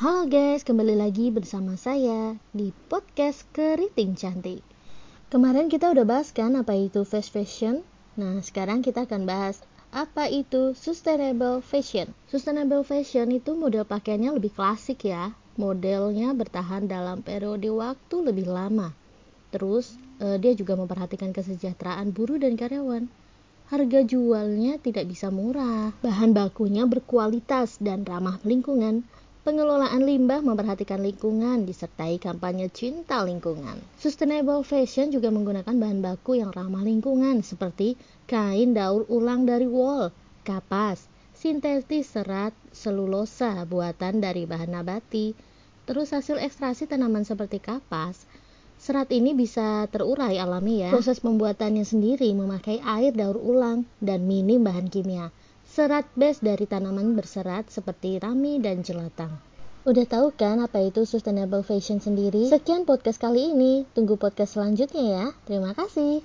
Halo guys, kembali lagi bersama saya di podcast Keriting Cantik. Kemarin kita udah bahas kan apa itu fast fashion. Nah, sekarang kita akan bahas apa itu sustainable fashion. Sustainable fashion itu model pakaiannya lebih klasik ya. Modelnya bertahan dalam periode waktu lebih lama. Terus, eh, dia juga memperhatikan kesejahteraan buruh dan karyawan. Harga jualnya tidak bisa murah. Bahan bakunya berkualitas dan ramah lingkungan Pengelolaan limbah memperhatikan lingkungan disertai kampanye cinta lingkungan. Sustainable fashion juga menggunakan bahan baku yang ramah lingkungan seperti kain daur ulang dari wool, kapas, sintetis serat, selulosa buatan dari bahan nabati, terus hasil ekstraksi tanaman seperti kapas. Serat ini bisa terurai alami ya. Proses pembuatannya sendiri memakai air daur ulang dan minim bahan kimia serat base dari tanaman berserat seperti rami dan jelatang. Udah tahu kan apa itu sustainable fashion sendiri? Sekian podcast kali ini. Tunggu podcast selanjutnya ya. Terima kasih.